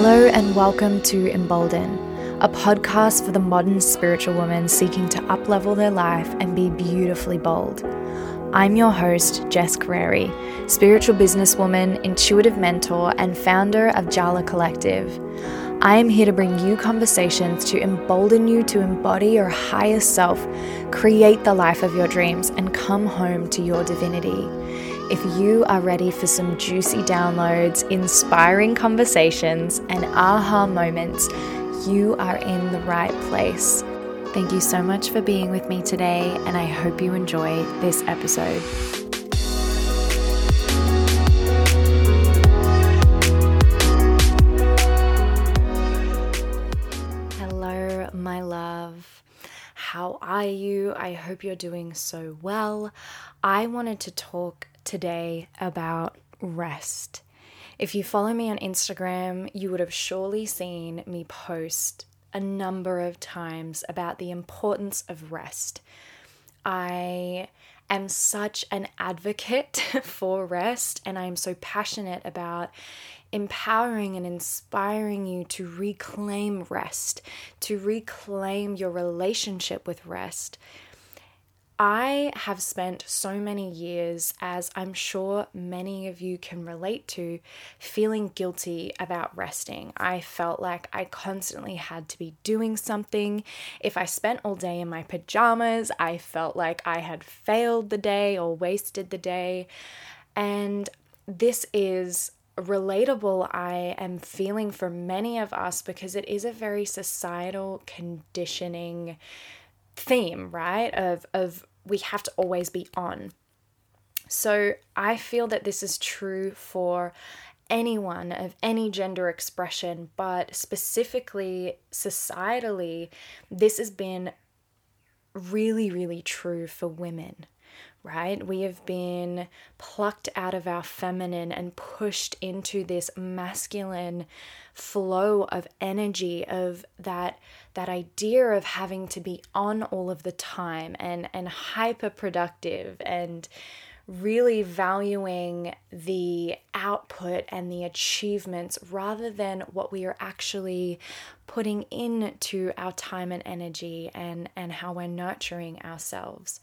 Hello, and welcome to Embolden, a podcast for the modern spiritual woman seeking to uplevel their life and be beautifully bold. I'm your host, Jess Carreri, spiritual businesswoman, intuitive mentor, and founder of Jala Collective. I am here to bring you conversations to embolden you to embody your highest self, create the life of your dreams, and come home to your divinity. If you are ready for some juicy downloads, inspiring conversations, and aha moments, you are in the right place. Thank you so much for being with me today, and I hope you enjoy this episode. Hello, my love. How are you? I hope you're doing so well. I wanted to talk today about rest. If you follow me on Instagram, you would have surely seen me post a number of times about the importance of rest. I am such an advocate for rest, and I am so passionate about empowering and inspiring you to reclaim rest, to reclaim your relationship with rest I have spent so many years, as I'm sure many of you can relate to, feeling guilty about resting. I felt like I constantly had to be doing something. If I spent all day in my pajamas, I felt like I had failed the day or wasted the day. And this is relatable I am feeling for many of us because it is a very societal conditioning theme, right? Of of we have to always be on. So I feel that this is true for anyone of any gender expression, but specifically societally, this has been really, really true for women right? We have been plucked out of our feminine and pushed into this masculine flow of energy of that that idea of having to be on all of the time and and hyper productive and really valuing the output and the achievements rather than what we are actually putting into our time and energy and and how we're nurturing ourselves.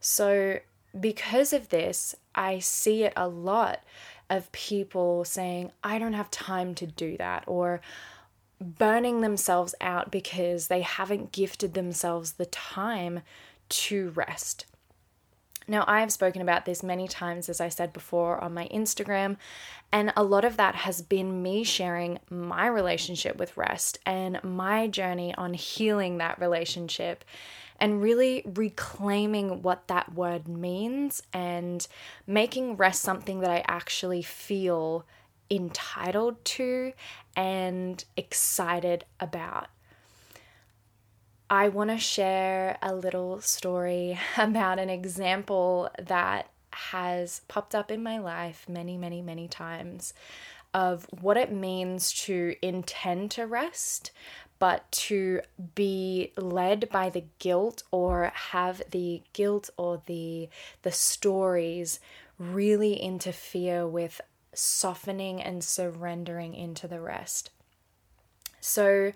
So, because of this, I see it a lot of people saying, I don't have time to do that, or burning themselves out because they haven't gifted themselves the time to rest. Now, I have spoken about this many times, as I said before, on my Instagram, and a lot of that has been me sharing my relationship with rest and my journey on healing that relationship and really reclaiming what that word means and making rest something that I actually feel entitled to and excited about. I want to share a little story about an example that has popped up in my life many, many, many times of what it means to intend to rest, but to be led by the guilt or have the guilt or the the stories really interfere with softening and surrendering into the rest. So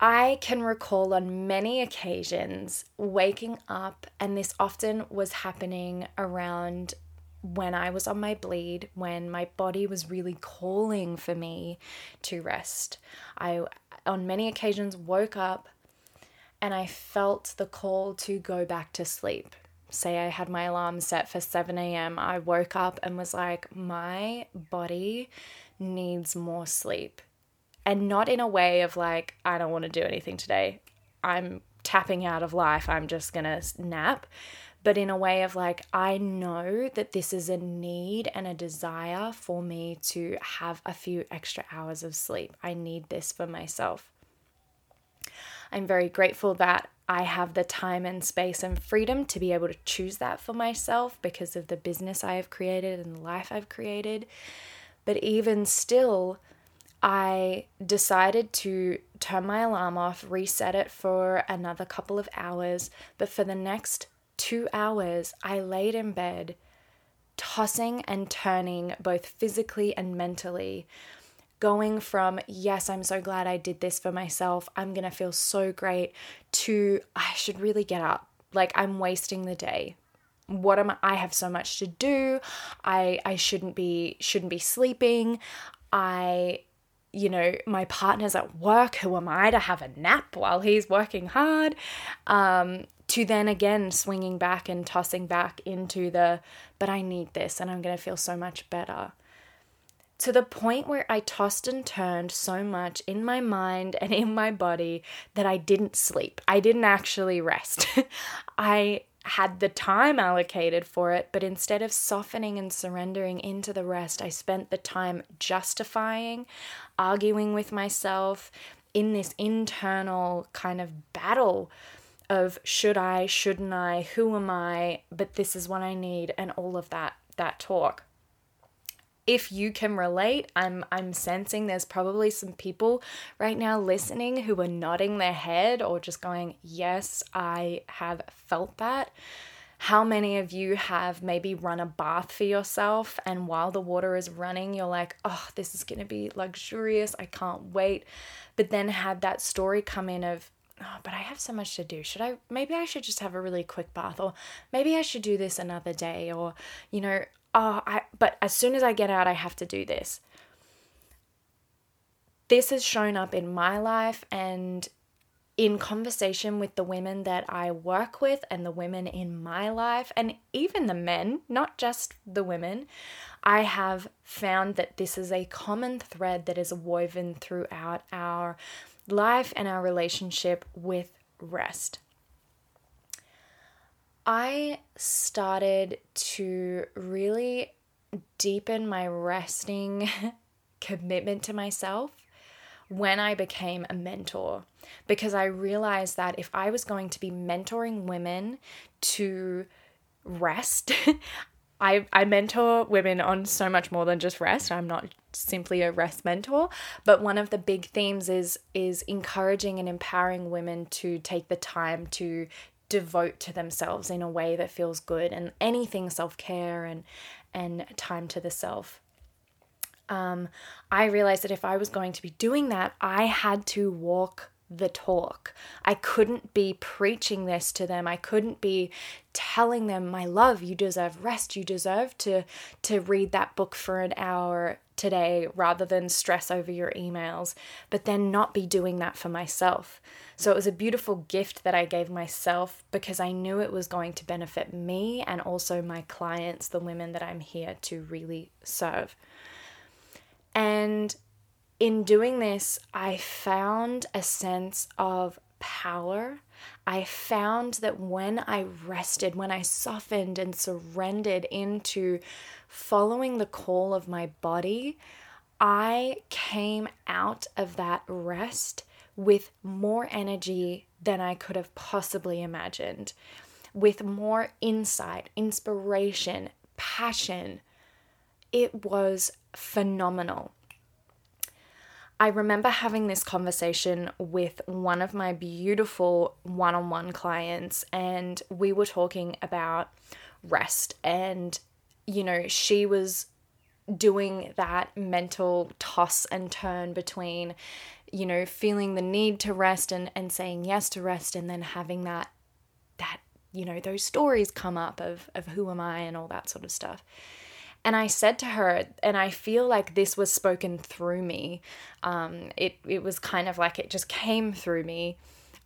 I can recall on many occasions waking up, and this often was happening around when I was on my bleed, when my body was really calling for me to rest. I, on many occasions, woke up and I felt the call to go back to sleep. Say I had my alarm set for 7 a.m., I woke up and was like, my body needs more sleep. And not in a way of like, I don't want to do anything today. I'm tapping out of life. I'm just going to nap but in a way of like, I know that this is a need and a desire for me to have a few extra hours of sleep. I need this for myself. I'm very grateful that I have the time and space and freedom to be able to choose that for myself because of the business I have created and the life I've created. But even still, I decided to turn my alarm off, reset it for another couple of hours, but for the next two hours, I laid in bed, tossing and turning both physically and mentally, going from, yes, I'm so glad I did this for myself, I'm to feel so great, to I should really get up. Like I'm wasting the day. What am I? I have so much to do. I I shouldn't be shouldn't be sleeping. I you know, my partner's at work. Who am I to have a nap while he's working hard? Um, to then again swinging back and tossing back into the, but I need this and I'm going to feel so much better. To the point where I tossed and turned so much in my mind and in my body that I didn't sleep. I didn't actually rest. I had the time allocated for it, but instead of softening and surrendering into the rest, I spent the time justifying, arguing with myself in this internal kind of battle of should I, shouldn't I, who am I, but this is what I need, and all of that that talk if you can relate, I'm I'm sensing there's probably some people right now listening who are nodding their head or just going, "Yes, I have felt that." How many of you have maybe run a bath for yourself and while the water is running, you're like, "Oh, this is going to be luxurious. I can't wait." But then had that story come in of, oh, but I have so much to do. Should I, maybe I should just have a really quick bath, or maybe I should do this another day, or, you know, oh, I, but as soon as I get out, I have to do this. This has shown up in my life and in conversation with the women that I work with and the women in my life, and even the men, not just the women, I have found that this is a common thread that is woven throughout our life and our relationship with rest. I started to really deepen my resting commitment to myself when I became a mentor because I realized that if I was going to be mentoring women to rest, I, I mentor women on so much more than just rest. I'm not simply a rest mentor, but one of the big themes is is encouraging and empowering women to take the time to devote to themselves in a way that feels good and anything self-care and and time to the self um, i realized that if i was going to be doing that i had to walk the talk. I couldn't be preaching this to them. I couldn't be telling them, "My love, you deserve rest. You deserve to to read that book for an hour today rather than stress over your emails." But then not be doing that for myself. So it was a beautiful gift that I gave myself because I knew it was going to benefit me and also my clients, the women that I'm here to really serve. And in doing this, I found a sense of power. I found that when I rested, when I softened and surrendered into following the call of my body, I came out of that rest with more energy than I could have possibly imagined, with more insight, inspiration, passion. It was phenomenal. I remember having this conversation with one of my beautiful one on one clients, and we were talking about rest. And, you know, she was doing that mental toss and turn between, you know, feeling the need to rest and, and saying yes to rest, and then having that, that, you know, those stories come up of, of who am I and all that sort of stuff. And I said to her, and I feel like this was spoken through me. Um, it it was kind of like it just came through me.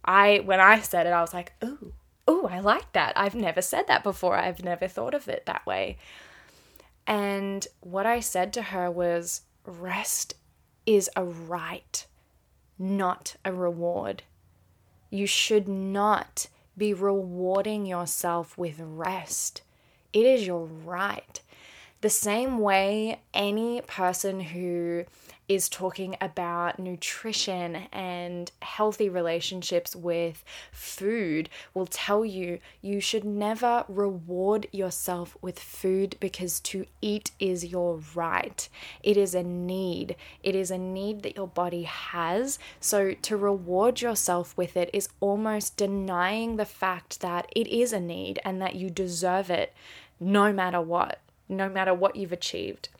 I when I said it, I was like, ooh, ooh, I like that. I've never said that before. I've never thought of it that way. And what I said to her was, rest is a right, not a reward. You should not be rewarding yourself with rest. It is your right. The same way any person who is talking about nutrition and healthy relationships with food will tell you you should never reward yourself with food because to eat is your right. It is a need. It is a need that your body has. So to reward yourself with it is almost denying the fact that it is a need and that you deserve it no matter what no matter what you've achieved.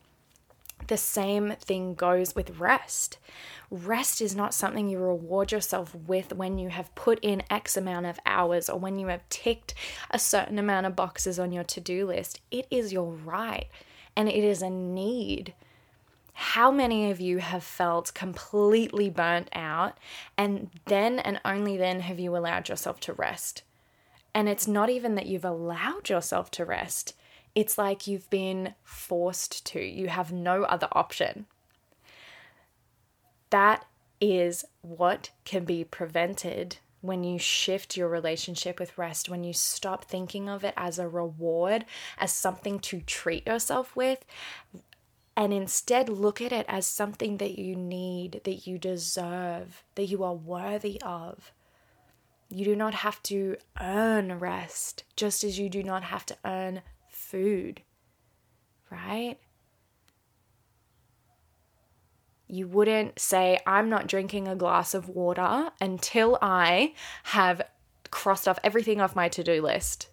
The same thing goes with rest. Rest is not something you reward yourself with when you have put in X amount of hours or when you have ticked a certain amount of boxes on your to do list. It is your right and it is a need. How many of you have felt completely burnt out and then and only then have you allowed yourself to rest? And it's not even that you've allowed yourself to rest, it's like you've been forced to. You have no other option. That is what can be prevented when you shift your relationship with rest, when you stop thinking of it as a reward, as something to treat yourself with, and instead look at it as something that you need, that you deserve, that you are worthy of. You do not have to earn rest, just as you do not have to earn food, right? You wouldn't say, I'm not drinking a glass of water until I have crossed off everything off my to do list.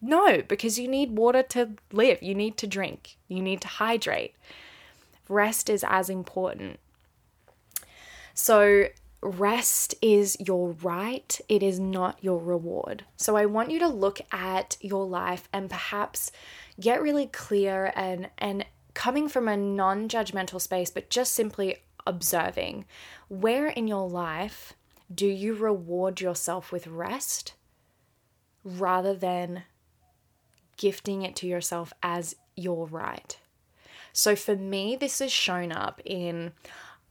No, because you need water to live. You need to drink. You need to hydrate. Rest is as important. So, rest is your right, it is not your reward. So I want you to look at your life and perhaps get really clear and and coming from a non-judgmental space but just simply observing where in your life do you reward yourself with rest rather than gifting it to yourself as your right. So for me this has shown up in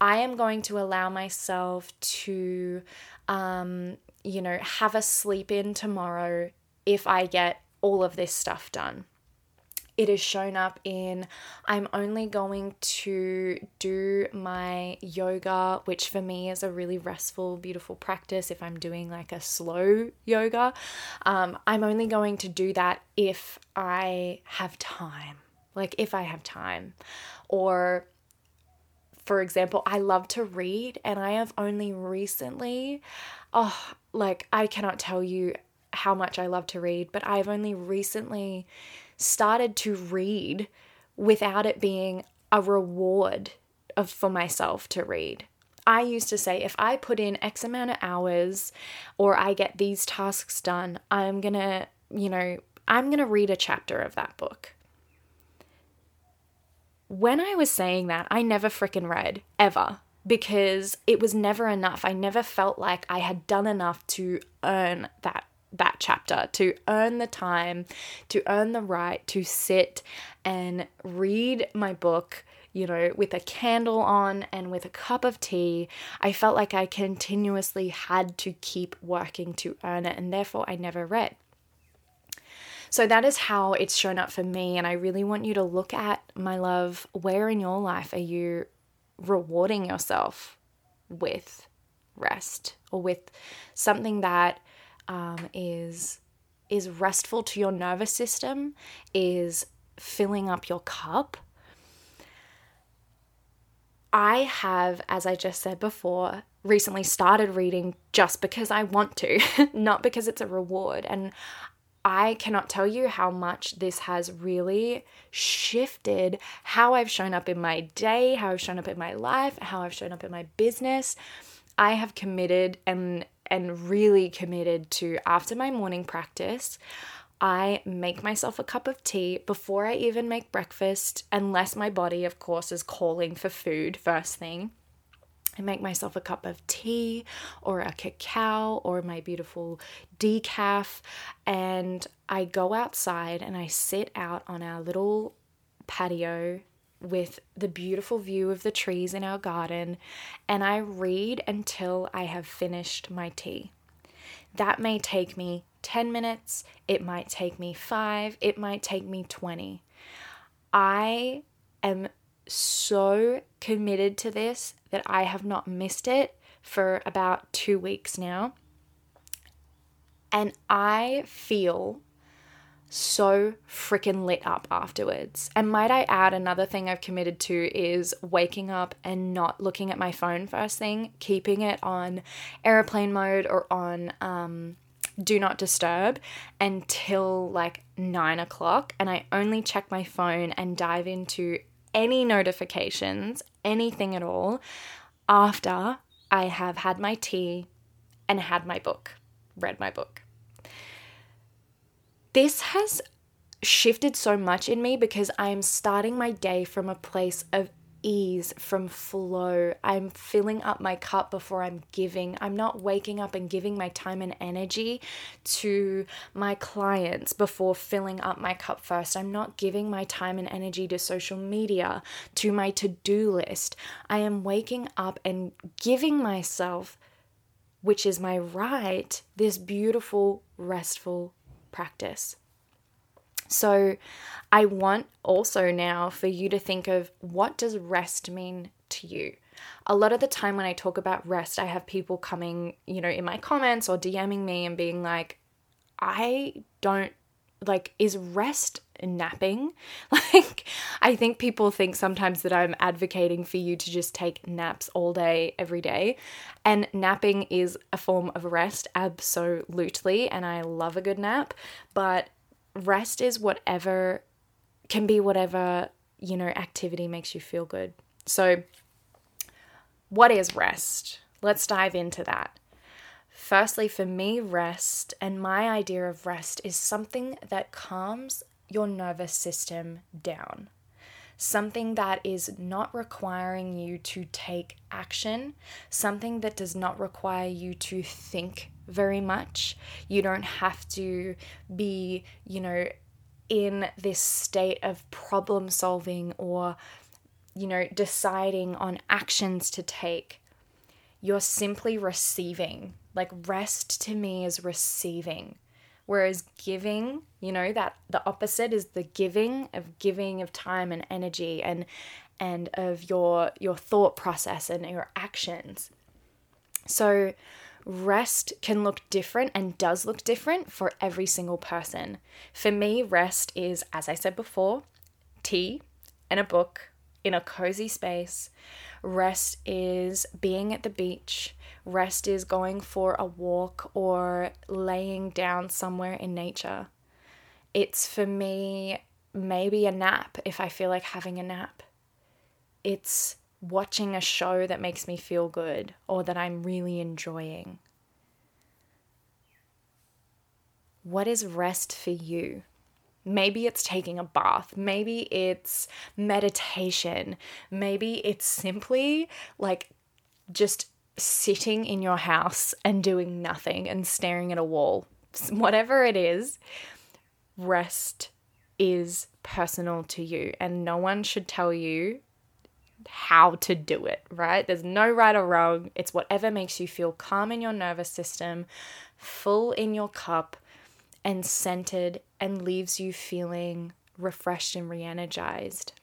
I am going to allow myself to, um, you know, have a sleep in tomorrow if I get all of this stuff done. It is shown up in I'm only going to do my yoga, which for me is a really restful, beautiful practice. If I'm doing like a slow yoga, um, I'm only going to do that if I have time. Like, if I have time. Or for example, I love to read and I have only recently, oh, like I cannot tell you how much I love to read, but I've only recently started to read without it being a reward of, for myself to read. I used to say if I put in X amount of hours or I get these tasks done, I'm going to, you know, I'm going to read a chapter of that book when I was saying that, I never freaking read ever because it was never enough. I never felt like I had done enough to earn that that chapter, to earn the time, to earn the right to sit and read my book, you know, with a candle on and with a cup of tea. I felt like I continuously had to keep working to earn it, and therefore I never read. So that is how it's shown up for me. And I really want you to look at, my love, where in your life are you rewarding yourself with rest or with something that um, is is restful to your nervous system, is filling up your cup. I have, as I just said before, recently started reading just because I want to, not because it's a reward. And I cannot tell you how much this has really shifted how I've shown up in my day, how I've shown up in my life, how I've shown up in my business. I have committed and and really committed to after my morning practice, I make myself a cup of tea before I even make breakfast, unless my body, of course, is calling for food first thing. I make myself a cup of tea or a cacao or my beautiful decaf, and I go outside and I sit out on our little patio with the beautiful view of the trees in our garden, and I read until I have finished my tea. That may take me 10 minutes, it might take me five, it might take me 20. I am so committed to this that I have not missed it for about two weeks now. And I feel so freaking lit up afterwards. And might I add, another thing I've committed to is waking up and not looking at my phone first thing, keeping it on airplane mode or on um, do not disturb until like nine o'clock. And I only check my phone and dive into any notifications, anything at all, after I have had my tea and had my book, read my book. This has shifted so much in me because I'm starting my day from a place of ease, from flow. I'm filling up my cup before I'm giving. I'm not waking up and giving my time and energy to my clients before filling up my cup first. I'm not giving my time and energy to social media, to my to do list. I am waking up and giving myself, which is my right, this beautiful, restful practice. So I want also now for you to think of what does rest mean to you? A lot of the time when I talk about rest, I have people coming, you know, in my comments or DMing me and being like, I don't like is rest napping? Like i think people think sometimes that i'm advocating for you to just take naps all day every day. And napping is a form of rest absolutely. And i love a good nap. But rest is whatever can be whatever, you know, activity makes you feel good. So, what is rest? Let's dive into that. Firstly, for me, rest and my idea of rest is something that calms your nervous system down. Something that is not requiring you to take action, something that does not require you to think very much. You don't have to be, you know, in this state of problem solving or, you know, deciding on actions to take. You're simply receiving. Like rest to me is receiving. Whereas giving, you know, that the opposite is the giving of giving of time and energy and and of your your thought process and your actions. So rest can look different and does look different for every single person. For me, rest is, as I said before, tea and a book in a cozy space. Rest is being at the beach. Rest is going for a walk or laying down somewhere in nature. It's for me maybe a nap if I feel like having a nap. It's watching a show that makes me feel good or that I'm really enjoying? What is rest for you? Maybe it's taking a bath. Maybe it's meditation. Maybe it's simply like just sitting in your house and doing nothing and staring at a wall. Whatever it is, rest is personal to you, and no one should tell you how to do it, right? There's no right or wrong. It's whatever makes you feel calm in your nervous system, full in your cup, and centered, and leaves you feeling refreshed and re energized.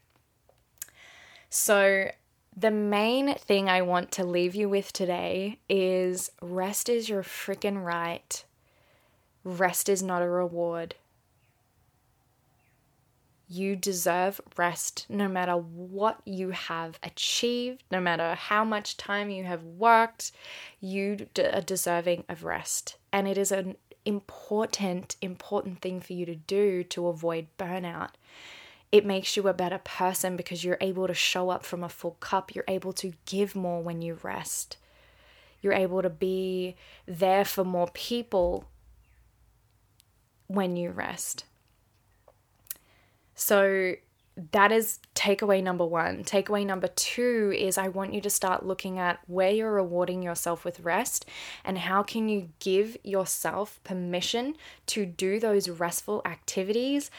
So, the main thing I want to leave you with today is rest is your freaking right. Rest is not a reward. You deserve rest no matter what you have achieved, no matter how much time you have worked. You are deserving of rest. And it is an important, important thing for you to do to avoid burnout. It makes you a better person because you're able to show up from a full cup. You're able to give more when you rest. You're able to be there for more people when you rest. So that is takeaway number one. Takeaway number two is I want you to start looking at where you're rewarding yourself with rest and how can you give yourself permission to do those restful activities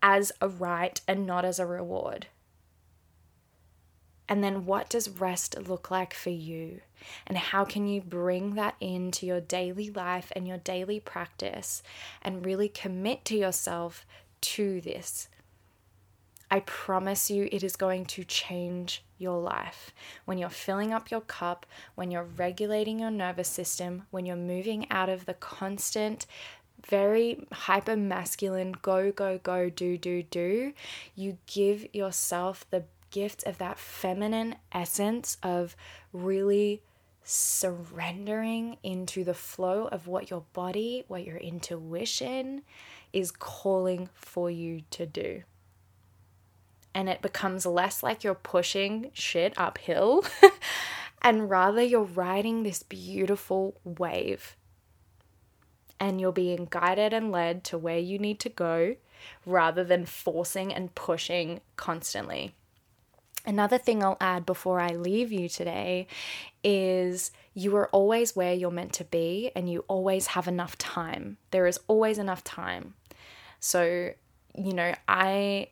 as a right and not as a reward. And then what does rest look like for you? And how can you bring that into your daily life and your daily practice and really commit to yourself to this? I promise you it is going to change your life. When you're filling up your cup, when you're regulating your nervous system, when you're moving out of the constant, very hyper masculine go, go, go, do, do, do, you give yourself the gift of that feminine essence of really surrendering into the flow of what your body, what your intuition is calling for you to do. And it becomes less like you're pushing shit uphill and rather you're riding this beautiful wave and you're being guided and led to where you need to go rather than forcing and pushing constantly. Another thing I'll add before I leave you today is you are always where you're meant to be and you always have enough time. There is always enough time. So, you know, I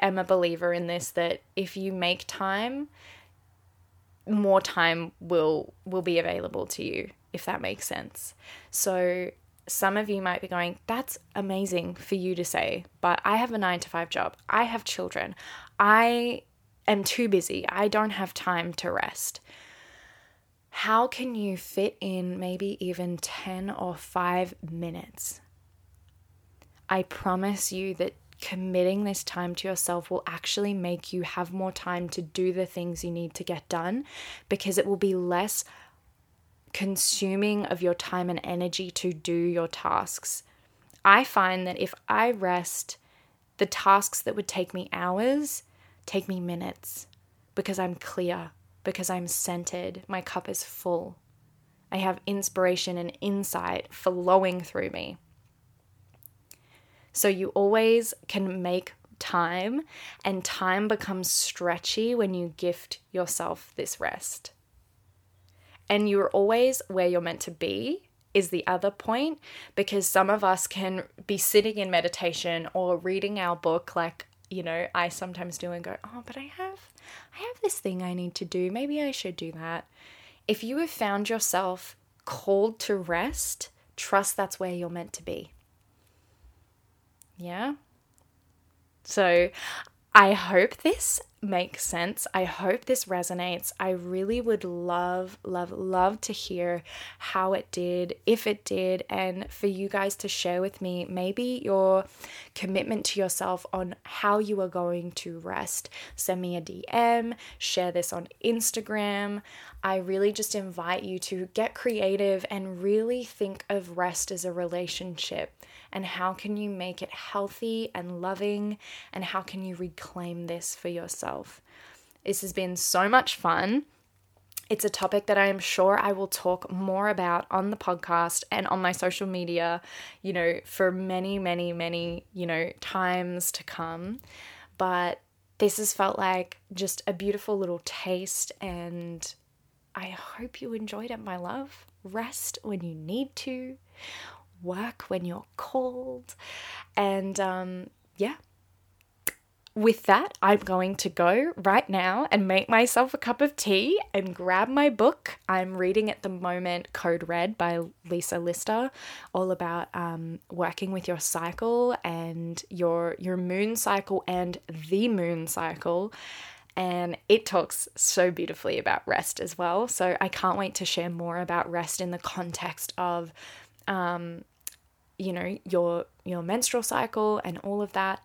am a believer in this that if you make time, more time will will be available to you if that makes sense. So, some of you might be going, that's amazing for you to say, but I have a 9 to 5 job. I have children. I am too busy. I don't have time to rest. How can you fit in maybe even 10 or 5 minutes? I promise you that committing this time to yourself will actually make you have more time to do the things you need to get done because it will be less consuming of your time and energy to do your tasks. I find that if I rest, the tasks that would take me hours take me minutes because I'm clear, because I'm centered, my cup is full. I have inspiration and insight flowing through me. So you always can make time, and time becomes stretchy when you gift yourself this rest. And you're always where you're meant to be, is the other point, because some of us can be sitting in meditation or reading our book, like, you know, I sometimes do and go, oh, but I have. I have this thing I need to do. Maybe I should do that. If you have found yourself called to rest, trust that's where you're meant to be. Yeah. So I hope this makes sense. I hope this resonates. I really would love, love, love to hear how it did, if it did, and for you guys to share with me maybe your commitment to yourself on how you are going to rest. Send me a DM, share this on Instagram. I really just invite you to get creative and really think of rest as a relationship and how can you make it healthy and loving and how can you reclaim this for yourself. This has been so much fun. It's a topic that I am sure I will talk more about on the podcast and on my social media, you know, for many, many, many, you know, times to come. But this has felt like just a beautiful little taste, and I hope you enjoyed it, my love. Rest when you need to, work when you're cold. And um, yeah, with that, I'm going to go right now and make myself a cup of tea and grab my book. I'm reading at the moment Code Red by Lisa Lister, all about um, working with your cycle and your your moon cycle and the moon cycle. And it talks so beautifully about rest as well. So I can't wait to share more about rest in the context of um, you know your your menstrual cycle and all of that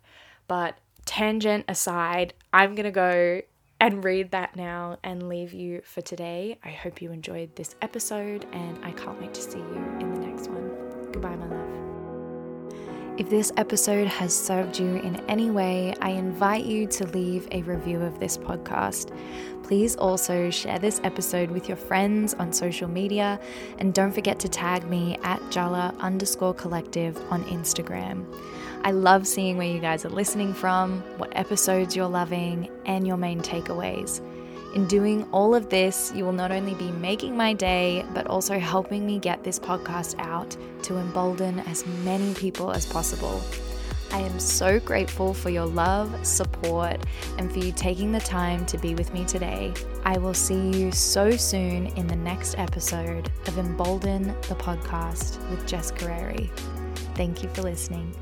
but tangent aside i'm going to go and read that now and leave you for today. I hope you enjoyed this episode and i can't wait to see you in the next one. Goodbye my love if this episode has served you in any way, I invite you to leave a review of this podcast. Please also share this episode with your friends on social media and don't forget to tag me at Jala underscore collective on Instagram. I love seeing where you guys are listening from, what episodes you're loving, and your main takeaways. In doing all of this, you will not only be making my day, but also helping me get this podcast out to embolden as many people as possible. I am so grateful for your love, support, and for you taking the time to be with me today. I will see you so soon in the next episode of Embolden the Podcast with Jess Carreri. Thank you for listening.